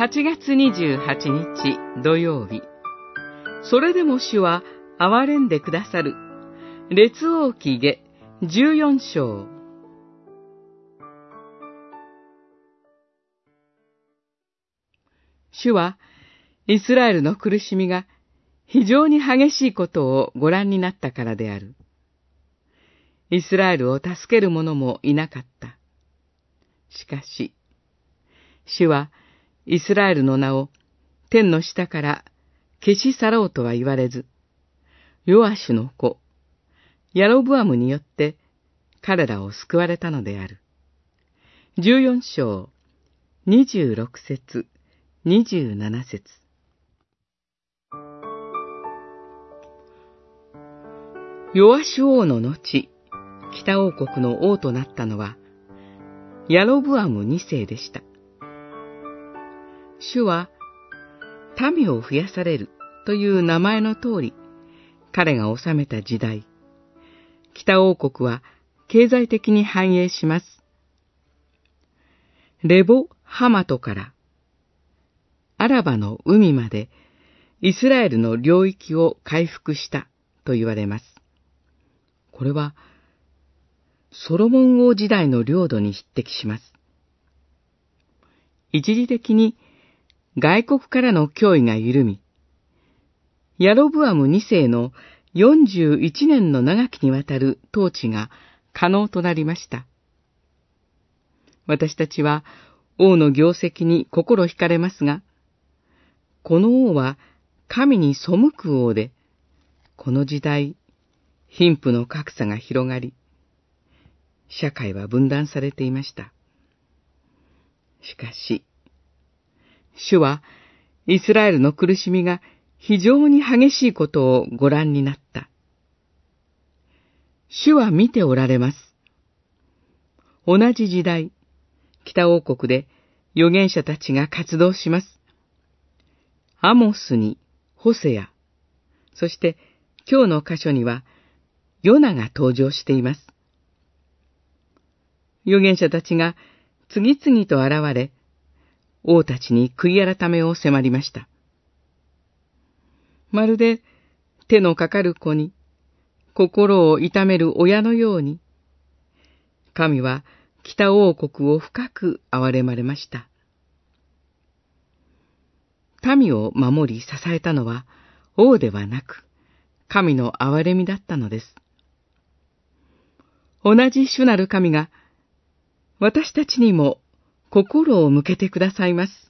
8月28日土曜日。それでも主は憐れんでくださる。列王記下14章。主は、イスラエルの苦しみが非常に激しいことをご覧になったからである。イスラエルを助ける者もいなかった。しかし、主はイスラエルの名を天の下から消し去ろうとは言われず、ヨアシュの子、ヤロブアムによって彼らを救われたのである。十四章、二十六節、二十七節。ヨアシュ王の後、北王国の王となったのは、ヤロブアム二世でした。主は、民を増やされるという名前の通り、彼が治めた時代、北王国は経済的に繁栄します。レボ・ハマトからアラバの海までイスラエルの領域を回復したと言われます。これはソロモン王時代の領土に匹敵します。一時的に外国からの脅威が緩み、ヤロブアム2世の41年の長きにわたる統治が可能となりました。私たちは王の業績に心惹かれますが、この王は神に背く王で、この時代、貧富の格差が広がり、社会は分断されていました。しかし、主はイスラエルの苦しみが非常に激しいことをご覧になった。主は見ておられます。同じ時代、北王国で預言者たちが活動します。アモスにホセア、そして今日の箇所にはヨナが登場しています。預言者たちが次々と現れ、王たちに悔い改めを迫りました。まるで手のかかる子に心を痛める親のように、神は北王国を深く憐れまれました。民を守り支えたのは王ではなく、神の憐れみだったのです。同じ主なる神が私たちにも心を向けてくださいます。